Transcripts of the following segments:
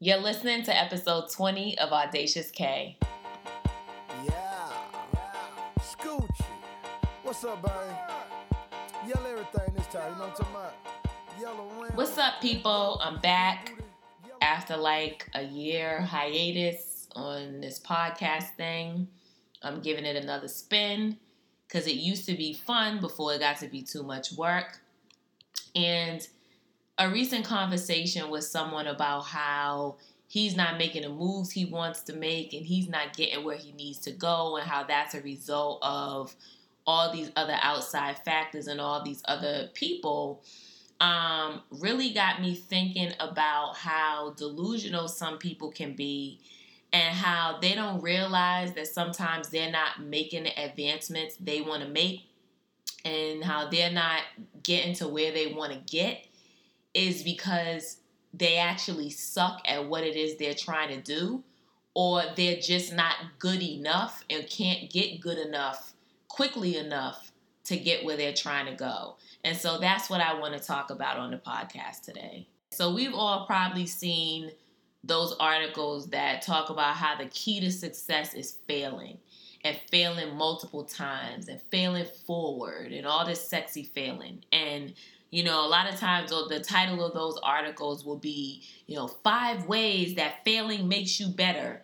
You're listening to episode 20 of Audacious K. Yeah. Scoochie. What's up, babe? Yell everything this time. You know what I'm talking about? What's up, people? I'm back after like a year hiatus on this podcast thing. I'm giving it another spin because it used to be fun before it got to be too much work. And a recent conversation with someone about how he's not making the moves he wants to make and he's not getting where he needs to go and how that's a result of all these other outside factors and all these other people um, really got me thinking about how delusional some people can be and how they don't realize that sometimes they're not making the advancements they want to make and how they're not getting to where they want to get is because they actually suck at what it is they're trying to do, or they're just not good enough and can't get good enough quickly enough to get where they're trying to go. And so that's what I want to talk about on the podcast today. So we've all probably seen those articles that talk about how the key to success is failing and failing multiple times and failing forward and all this sexy failing. And you know, a lot of times the title of those articles will be, you know, five ways that failing makes you better.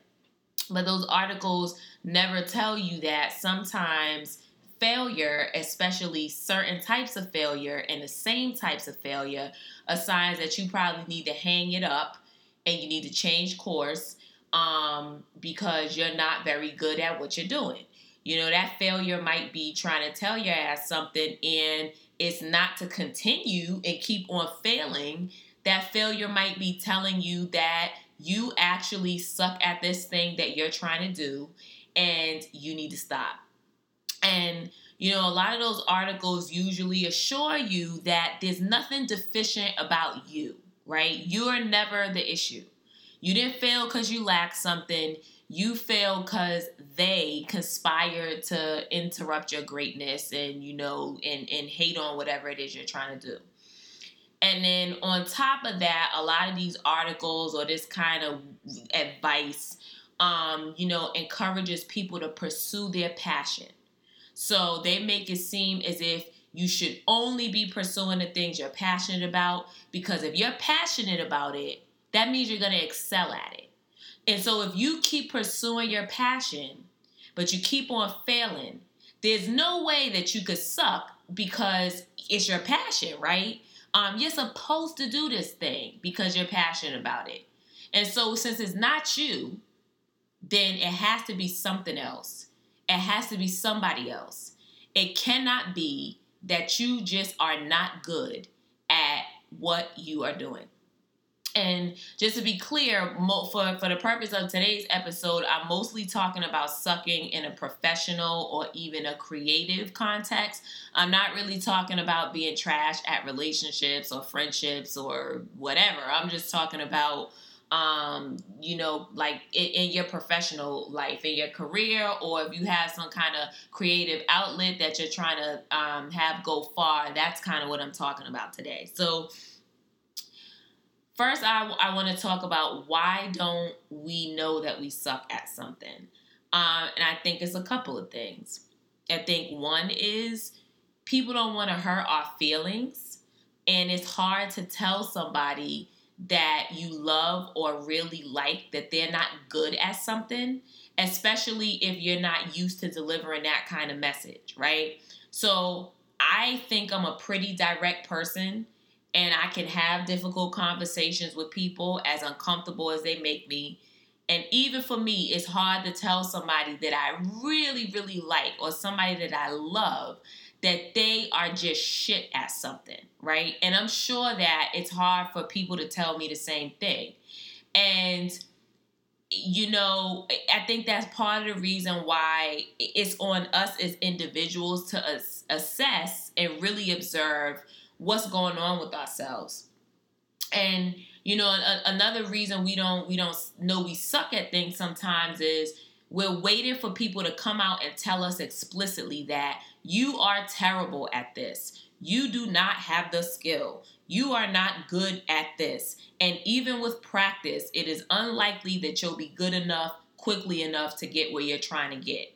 But those articles never tell you that sometimes failure, especially certain types of failure and the same types of failure, are signs that you probably need to hang it up and you need to change course um, because you're not very good at what you're doing. You know, that failure might be trying to tell your ass something and it's not to continue and keep on failing. That failure might be telling you that you actually suck at this thing that you're trying to do and you need to stop. And you know, a lot of those articles usually assure you that there's nothing deficient about you, right? You're never the issue. You didn't fail because you lack something you fail because they conspire to interrupt your greatness and you know and and hate on whatever it is you're trying to do. And then on top of that a lot of these articles or this kind of advice um you know encourages people to pursue their passion. So they make it seem as if you should only be pursuing the things you're passionate about because if you're passionate about it that means you're going to excel at it and so if you keep pursuing your passion, but you keep on failing, there's no way that you could suck because it's your passion, right? Um, you're supposed to do this thing because you're passionate about it. And so since it's not you, then it has to be something else. It has to be somebody else. It cannot be that you just are not good at what you are doing. And just to be clear, for, for the purpose of today's episode, I'm mostly talking about sucking in a professional or even a creative context. I'm not really talking about being trash at relationships or friendships or whatever. I'm just talking about um, you know, like in, in, your professional life, in your career, or if you have some kind of creative outlet that you're trying to um, have go far, that's kind of what I'm talking about today. So, First, I, I want to talk about why don't we know that we suck at something? Um, and I think it's a couple of things. I think one is people don't want to hurt our feelings, and it's hard to tell somebody that you love or really like that they're not good at something, especially if you're not used to delivering that kind of message, right? So I think I'm a pretty direct person and I can have difficult conversations with people as uncomfortable as they make me. And even for me, it's hard to tell somebody that I really, really like or somebody that I love that they are just shit at something, right? And I'm sure that it's hard for people to tell me the same thing. And you know, I think that's part of the reason why it's on us as individuals to assess and really observe what's going on with ourselves. And you know, a, another reason we don't we don't know we suck at things sometimes is we're waiting for people to come out and tell us explicitly that you are terrible at this. You do not have the skill. You are not good at this. And even with practice, it is unlikely that you'll be good enough quickly enough to get where you're trying to get.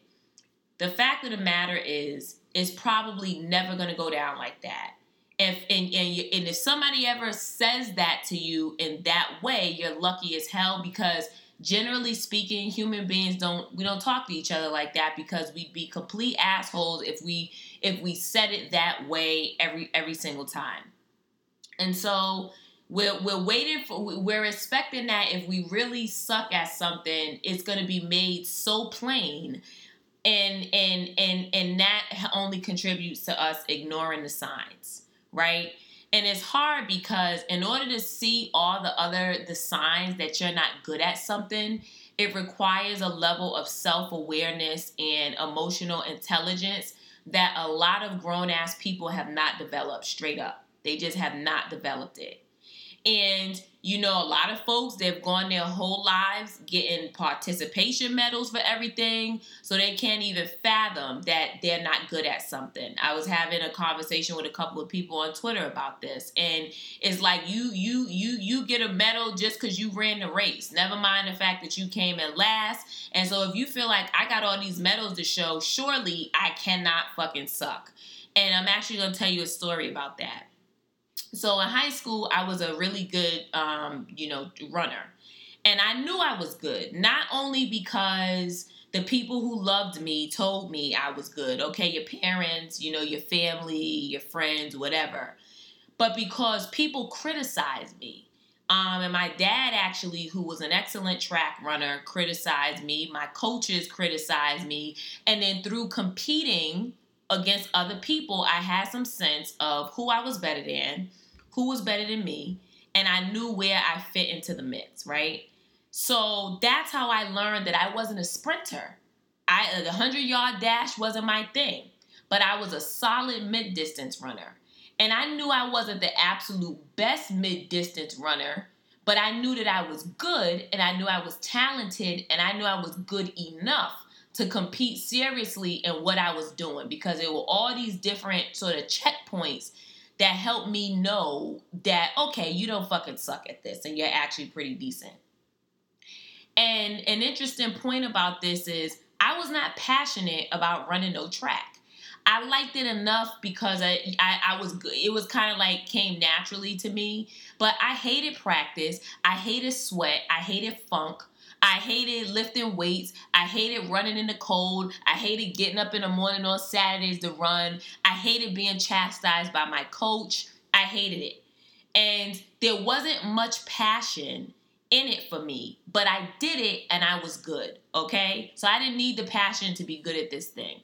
The fact of the matter is, it's probably never going to go down like that. If and, and, you, and if somebody ever says that to you in that way, you're lucky as hell because generally speaking, human beings don't we don't talk to each other like that because we'd be complete assholes if we if we said it that way every every single time. And so we're, we're waiting for we're expecting that if we really suck at something it's going to be made so plain and and and and that only contributes to us ignoring the signs right? And it's hard because in order to see all the other the signs that you're not good at something it requires a level of self-awareness and emotional intelligence that a lot of grown ass people have not developed straight up. They just have not developed it. And you know, a lot of folks they've gone their whole lives getting participation medals for everything, so they can't even fathom that they're not good at something. I was having a conversation with a couple of people on Twitter about this, and it's like you you you you get a medal just because you ran the race. Never mind the fact that you came in last. And so if you feel like I got all these medals to show, surely I cannot fucking suck. And I'm actually gonna tell you a story about that. So in high school, I was a really good, um, you know, runner. And I knew I was good, not only because the people who loved me told me I was good, okay, your parents, you know, your family, your friends, whatever, but because people criticized me. Um, and my dad, actually, who was an excellent track runner, criticized me. My coaches criticized me. And then through competing against other people, I had some sense of who I was better than who was better than me, and I knew where I fit into the mix, right? So that's how I learned that I wasn't a sprinter. I the 100 yard dash wasn't my thing, but I was a solid mid distance runner. And I knew I wasn't the absolute best mid distance runner, but I knew that I was good and I knew I was talented and I knew I was good enough to compete seriously in what I was doing because there were all these different sort of checkpoints that helped me know that okay, you don't fucking suck at this and you're actually pretty decent. And an interesting point about this is I was not passionate about running no track. I liked it enough because I, I, I was. It was kind of like came naturally to me. But I hated practice. I hated sweat. I hated funk. I hated lifting weights. I hated running in the cold. I hated getting up in the morning on Saturdays to run. I hated being chastised by my coach. I hated it. And there wasn't much passion in it for me, but I did it and I was good. Okay? So I didn't need the passion to be good at this thing.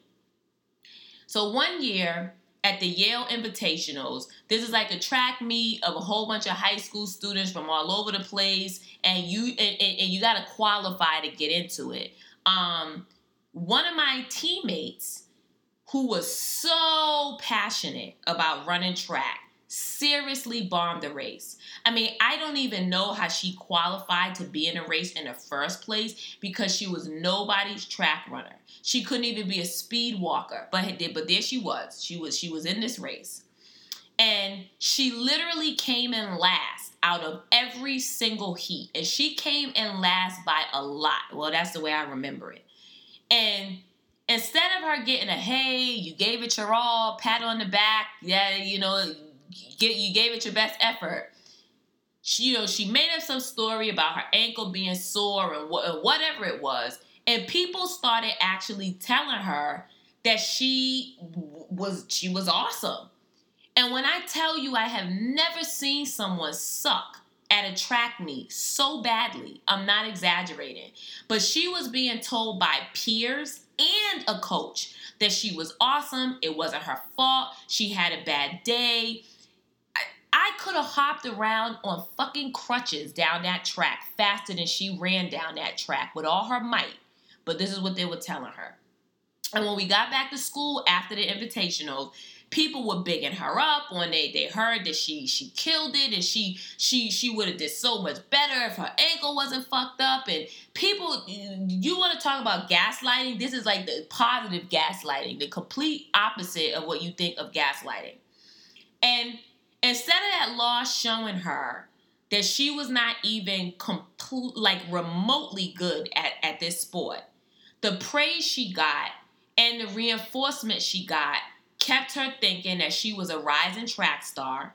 So one year, at the Yale Invitationals. This is like a track meet of a whole bunch of high school students from all over the place, and you and, and you got to qualify to get into it. Um, one of my teammates who was so passionate about running track seriously bombed the race. I mean, I don't even know how she qualified to be in a race in the first place because she was nobody's track runner. She couldn't even be a speed walker, but but there she was. She was she was in this race. And she literally came in last out of every single heat. And she came in last by a lot. Well, that's the way I remember it. And instead of her getting a hey, you gave it your all, pat on the back, yeah, you know, get you gave it your best effort. She, you know, she made up some story about her ankle being sore and wh- whatever it was, and people started actually telling her that she was she was awesome. And when I tell you, I have never seen someone suck at a track meet so badly. I'm not exaggerating. But she was being told by peers and a coach that she was awesome. It wasn't her fault. She had a bad day. I could have hopped around on fucking crutches down that track faster than she ran down that track with all her might. But this is what they were telling her. And when we got back to school after the invitational, people were bigging her up when they, they heard that she she killed it and she she she would have did so much better if her ankle wasn't fucked up and people you want to talk about gaslighting this is like the positive gaslighting the complete opposite of what you think of gaslighting And instead of that loss showing her that she was not even complete, like remotely good at, at this sport, the praise she got and the reinforcement she got kept her thinking that she was a rising track star.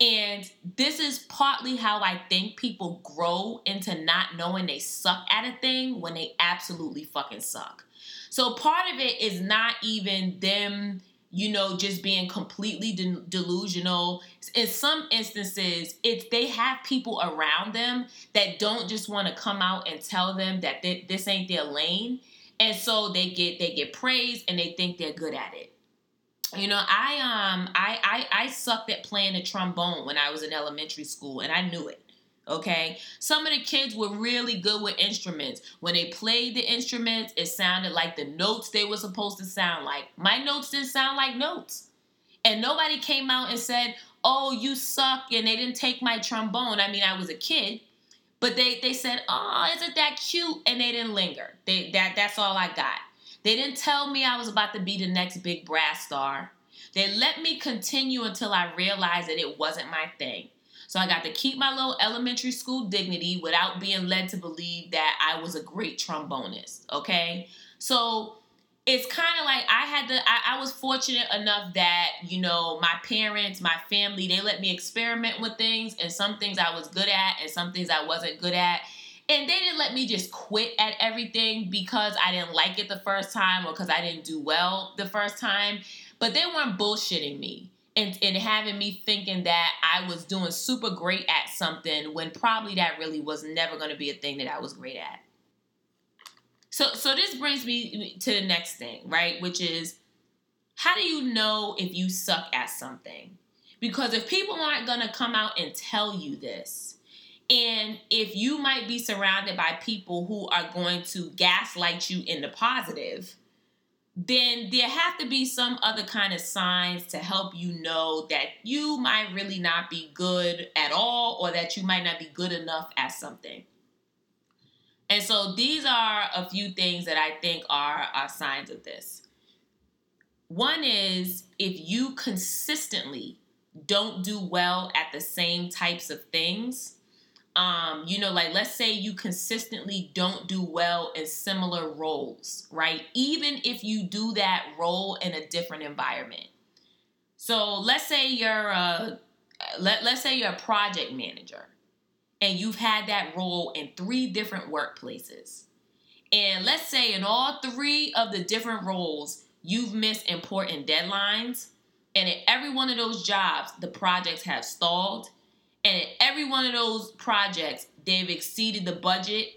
And this is partly how I think people grow into not knowing they suck at a thing when they absolutely fucking suck. So part of it is not even them, you know, just being completely de- delusional. In some instances, it's they have people around them that don't just want to come out and tell them that this ain't their lane, and so they get they get praised and they think they're good at it. You know, I um I I I sucked at playing the trombone when I was in elementary school, and I knew it. Okay, some of the kids were really good with instruments. When they played the instruments, it sounded like the notes they were supposed to sound like. My notes didn't sound like notes, and nobody came out and said, "Oh, you suck," and they didn't take my trombone. I mean, I was a kid, but they they said, "Oh, isn't that cute?" and they didn't linger. They that that's all I got. They didn't tell me I was about to be the next big brass star. They let me continue until I realized that it wasn't my thing. So I got to keep my little elementary school dignity without being led to believe that I was a great trombonist. Okay. So it's kind of like I had to, I, I, was fortunate enough that, you know, my parents, my family, they let me experiment with things and some things I was good at and some things I wasn't good at. And they didn't let me just quit at everything because I didn't like it the first time or because I didn't do well the first time. But they weren't bullshitting me and, and having me thinking that I was doing super great at something when probably that really was never going to be a thing that I was great at. So, so this brings me to the next thing, right? Which is how do you know if you suck at something? Because if people aren't going to come out and tell you this, and if you might be surrounded by people who are going to gaslight you in the positive, then there have to be some other kind of signs to help you know that you might really not be good at all or that you might not be good enough at something. And so these are a few things that I think are, are signs of this. One is if you consistently don't do well at the same types of things, um, you know, like let's say you consistently don't do well in similar roles, right? Even if you do that role in a different environment. So let's say you're a let, let's say you're a project manager and you've had that role in three different workplaces. And let's say in all three of the different roles, you've missed important deadlines. And in every one of those jobs, the projects have stalled and every one of those projects they've exceeded the budget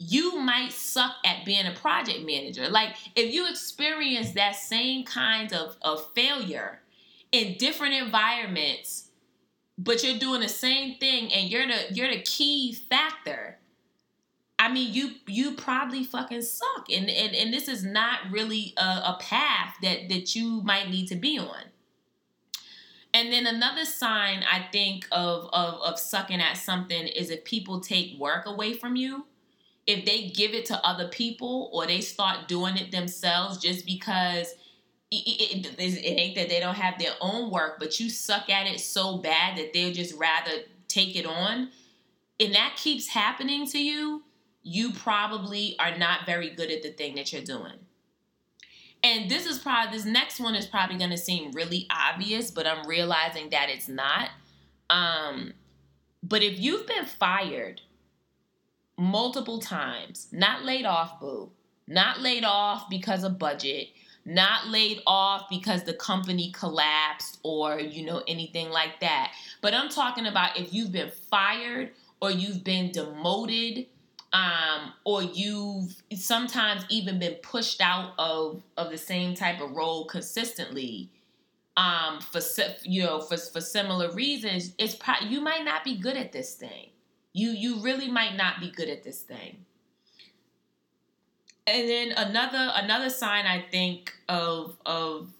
you might suck at being a project manager. Like if you experience that same kind of, of failure in different environments but you're doing the same thing and you're the you're the key factor i mean you you probably fucking suck. And and, and this is not really a, a path that that you might need to be on and then another sign I think of, of of sucking at something is if people take work away from you. If they give it to other people or they start doing it themselves just because it, it, it, ain't that they don't have their own work, but you suck at it so bad that they'll just rather take it on, and that keeps happening to you, you probably are not very good at the thing that you're doing. And this is probably this next one is probably going to seem really obvious, but I'm realizing that it's not. Um, but if you've been fired multiple times, not laid off, boo, not laid off because of budget, not laid off because the company collapsed or you know anything like that. But I'm talking about if you've been fired or you've been demoted um, or you've sometimes even been pushed out of of the same type of role consistently um, for you know for for similar reasons, it's pro- you might not be good at this thing. You you really might not be good at this thing. And then another another sign I think of of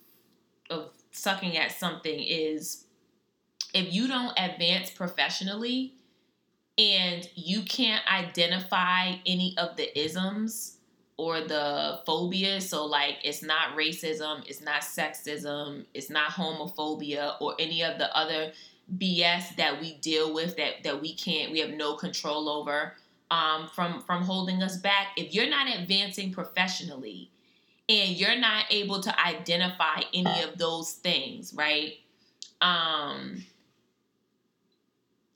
of sucking at something is if you don't advance professionally and you can't identify any of the isms or the phobia. So like it's not racism, it's not sexism, it's not homophobia or any of the other BS that we deal with that that we can't we have no control over um, from from holding us back. If you're not advancing professionally and you're not able to identify any of those things, right? Um,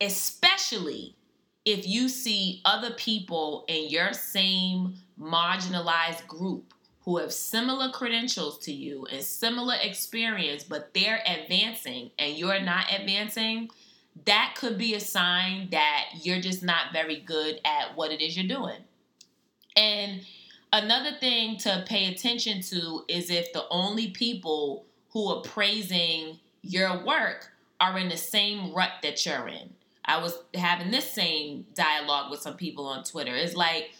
especially if you see other people in your same marginalized group who have similar credentials to you and similar experience, but they're advancing and you're not advancing, that could be a sign that you're just not very good at what it is you're doing. And another thing to pay attention to is if the only people who are praising your work are in the same rut that you're in. I was having this same dialogue with some people on Twitter. It's like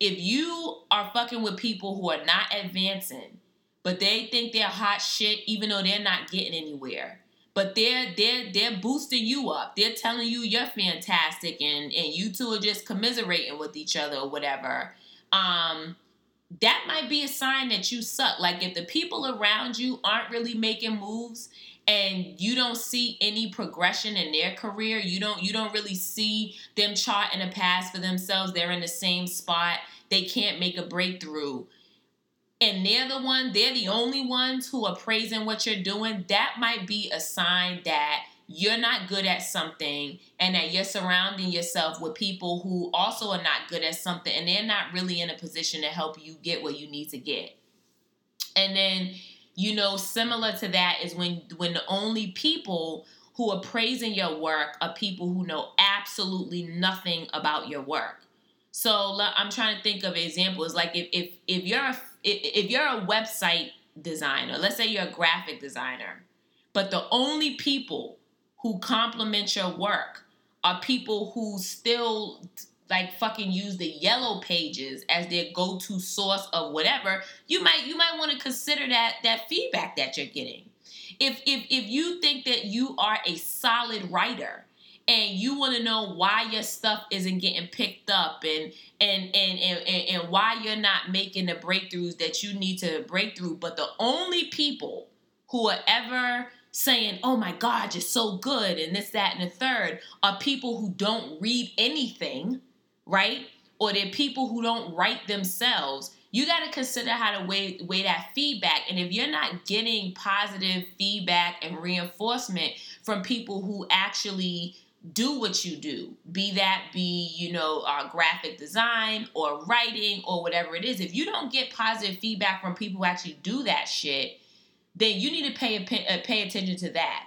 if you are fucking with people who are not advancing, but they think they're hot shit even though they're not getting anywhere. But they're they're they're boosting you up. They're telling you you're fantastic and and you two are just commiserating with each other or whatever. Um that might be a sign that you suck. Like if the people around you aren't really making moves and you don't see any progression in their career you don't you don't really see them charting a path for themselves. They're in the same spot. They can't make a breakthrough. And they're the one they're the only ones who are praising what you're doing. That might be a sign that you're not good at something and that you're surrounding yourself with people who also are not good at something and they're not really in a position to help you get what you need to get. And then you know, similar to that is when when the only people who are praising your work are people who know absolutely nothing about your work. So I'm trying to think of examples. Like if if if you're a if you're a website designer, let's say you're a graphic designer, but the only people who compliment your work are people who still like fucking use the yellow pages as their go-to source of whatever, you might you might want to consider that that feedback that you're getting. If if if you think that you are a solid writer and you want to know why your stuff isn't getting picked up and and, and and and and why you're not making the breakthroughs that you need to break through, but the only people who are ever saying, oh my God, you're so good, and this, that, and the third, are people who don't read anything right? Or they're people who don't write themselves. You got to consider how to weigh, weigh that feedback. And if you're not getting positive feedback and reinforcement from people who actually do what you do, be that be, you know, uh, graphic design or writing or whatever it is, if you don't get positive feedback from people who actually do that shit, then you need to pay, uh, pay attention to that.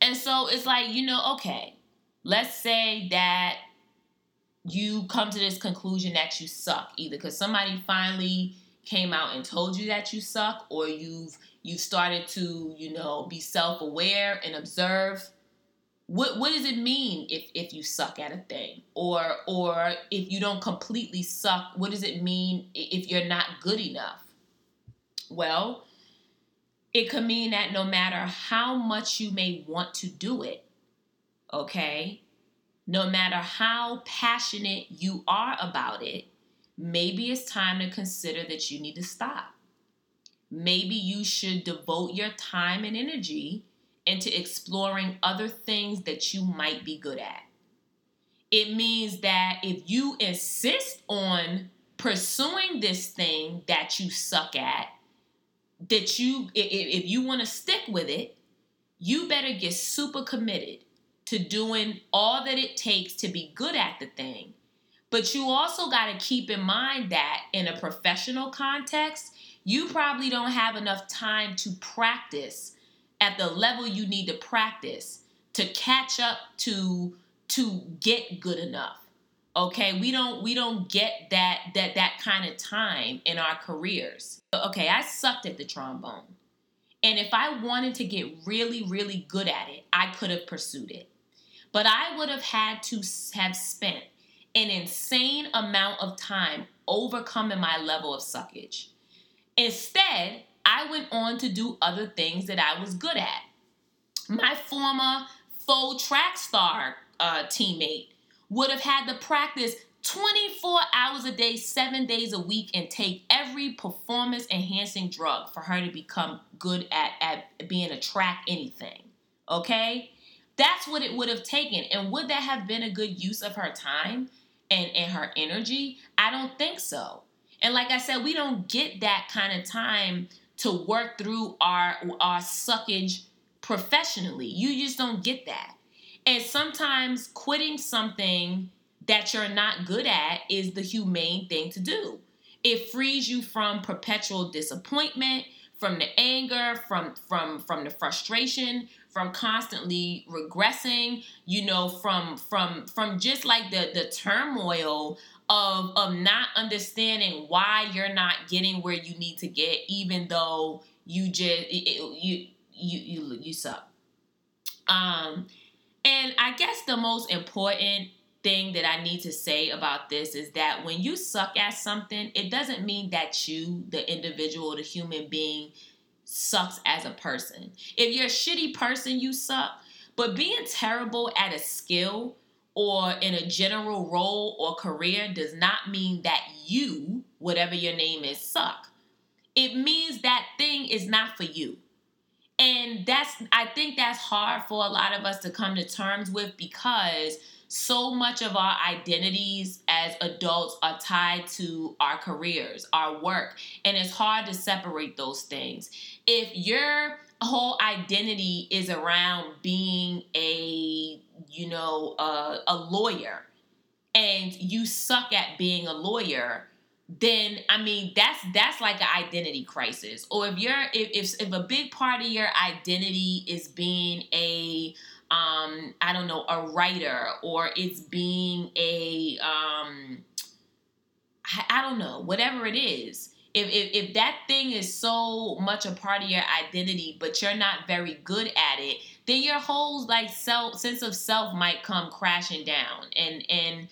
And so it's like, you know, okay, let's say that you come to this conclusion that you suck either because somebody finally came out and told you that you suck or you've you've started to you know be self-aware and observe. What what does it mean if if you suck at a thing? Or or if you don't completely suck what does it mean if you're not good enough? Well it could mean that no matter how much you may want to do it okay no matter how passionate you are about it, maybe it's time to consider that you need to stop. Maybe you should devote your time and energy into exploring other things that you might be good at. It means that if you insist on pursuing this thing that you suck at, that you if you want to stick with it, you better get super committed to doing all that it takes to be good at the thing. But you also got to keep in mind that in a professional context, you probably don't have enough time to practice at the level you need to practice to catch up to to get good enough. Okay? We don't we don't get that that that kind of time in our careers. Okay, I sucked at the trombone. And if I wanted to get really really good at it, I could have pursued it. But I would have had to have spent an insane amount of time overcoming my level of suckage. Instead, I went on to do other things that I was good at. My former faux track star uh, teammate would have had to practice 24 hours a day, seven days a week, and take every performance enhancing drug for her to become good at, at being a track anything. Okay? That's what it would have taken. And would that have been a good use of her time and, and her energy? I don't think so. And like I said, we don't get that kind of time to work through our our suckage professionally. You just don't get that. And sometimes quitting something that you're not good at is the humane thing to do. It frees you from perpetual disappointment, from the anger, from from from the frustration, from constantly regressing, you know, from from from just like the the turmoil of of not understanding why you're not getting where you need to get even though you just you you you you suck. Um and I guess the most important thing that I need to say about this is that when you suck at something, it doesn't mean that you, the individual, the human being, sucks as a person. If you're a shitty person, you suck. But being terrible at a skill or in a general role or career does not mean that you, whatever your name is, suck. It means that thing is not for you. And that's I think that's hard for a lot of us to come to terms with because so much of our identities as adults are tied to our careers, our work, and it's hard to separate those things. If your whole identity is around being a, you know, a, a lawyer and you suck at being a lawyer, then I mean that's that's like an identity crisis. Or if you're if if, if a big part of your identity is being a um, I don't know, a writer or it's being a, um, I, don't know, whatever it is. If, if, if that thing is so much a part of your identity, but you're not very good at it, then your whole like self sense of self might come crashing down. And and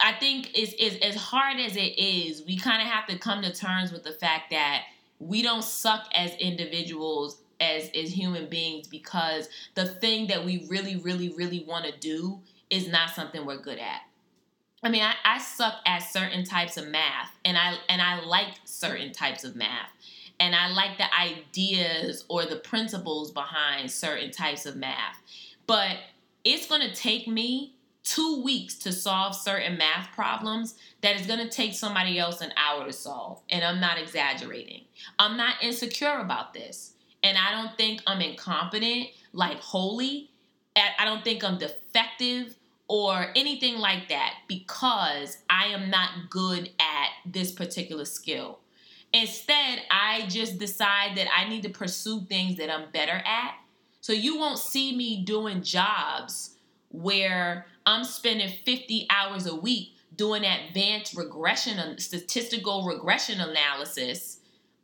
I think it's, it's as hard as it is, we kind of have to come to terms with the fact that we don't suck as individuals as as human beings because the thing that we really really really want to do is not something we're good at i mean I, I suck at certain types of math and i and i like certain types of math and i like the ideas or the principles behind certain types of math but it's going to take me two weeks to solve certain math problems that is going to take somebody else an hour to solve. And I'm not exaggerating. I'm not insecure about this. And I don't think I'm incompetent, like wholly. I don't think I'm defective or anything like that because I am not good at this particular skill. Instead, I just decide that I need to pursue things that I'm better at. So you won't see me doing jobs where I'm spending 50 hours a week doing advanced regression, statistical regression analysis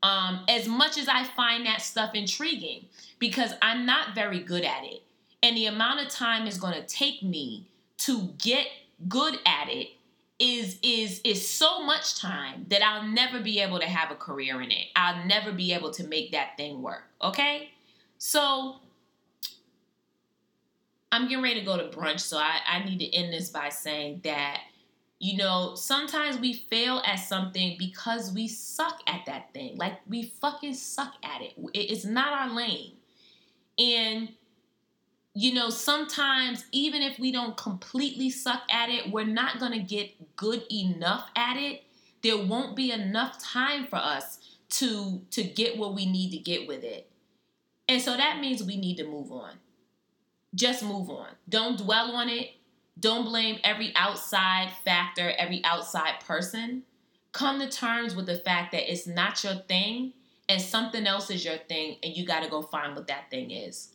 um, as much as I find that stuff intriguing because I'm not very good at it. And the amount of time it's going to take me to get good at it is is is so much time that I'll never be able to have a career in it. I'll never be able to make that thing work. Okay? So I'm getting ready to go to brunch, so I, I need to end this by saying that you know, sometimes we fail at something because we suck at that thing. Like we fucking suck at it. It's not our lane. And you know, sometimes even if we don't completely suck at it, we're not going to get good enough at it. There won't be enough time for us to to get what we need to get with it. And so that means we need to move on. Just move on. Don't dwell on it don't blame every outside factor, every outside person. Come to terms with the fact that it's not your thing and something else is your thing, and you got to go find what that thing is.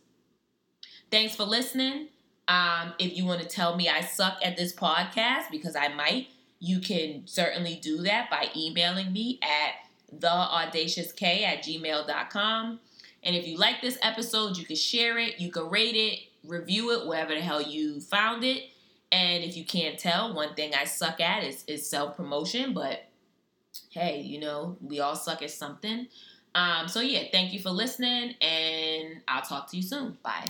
Thanks for listening. Um, if you want to tell me I suck at this podcast, because I might, you can certainly do that by emailing me at theaudaciousk at gmail.com. And if you like this episode, you can share it, you can rate it, review it, wherever the hell you found it. And if you can't tell, one thing I suck at is, is self promotion, but hey, you know, we all suck at something. Um, so, yeah, thank you for listening, and I'll talk to you soon. Bye.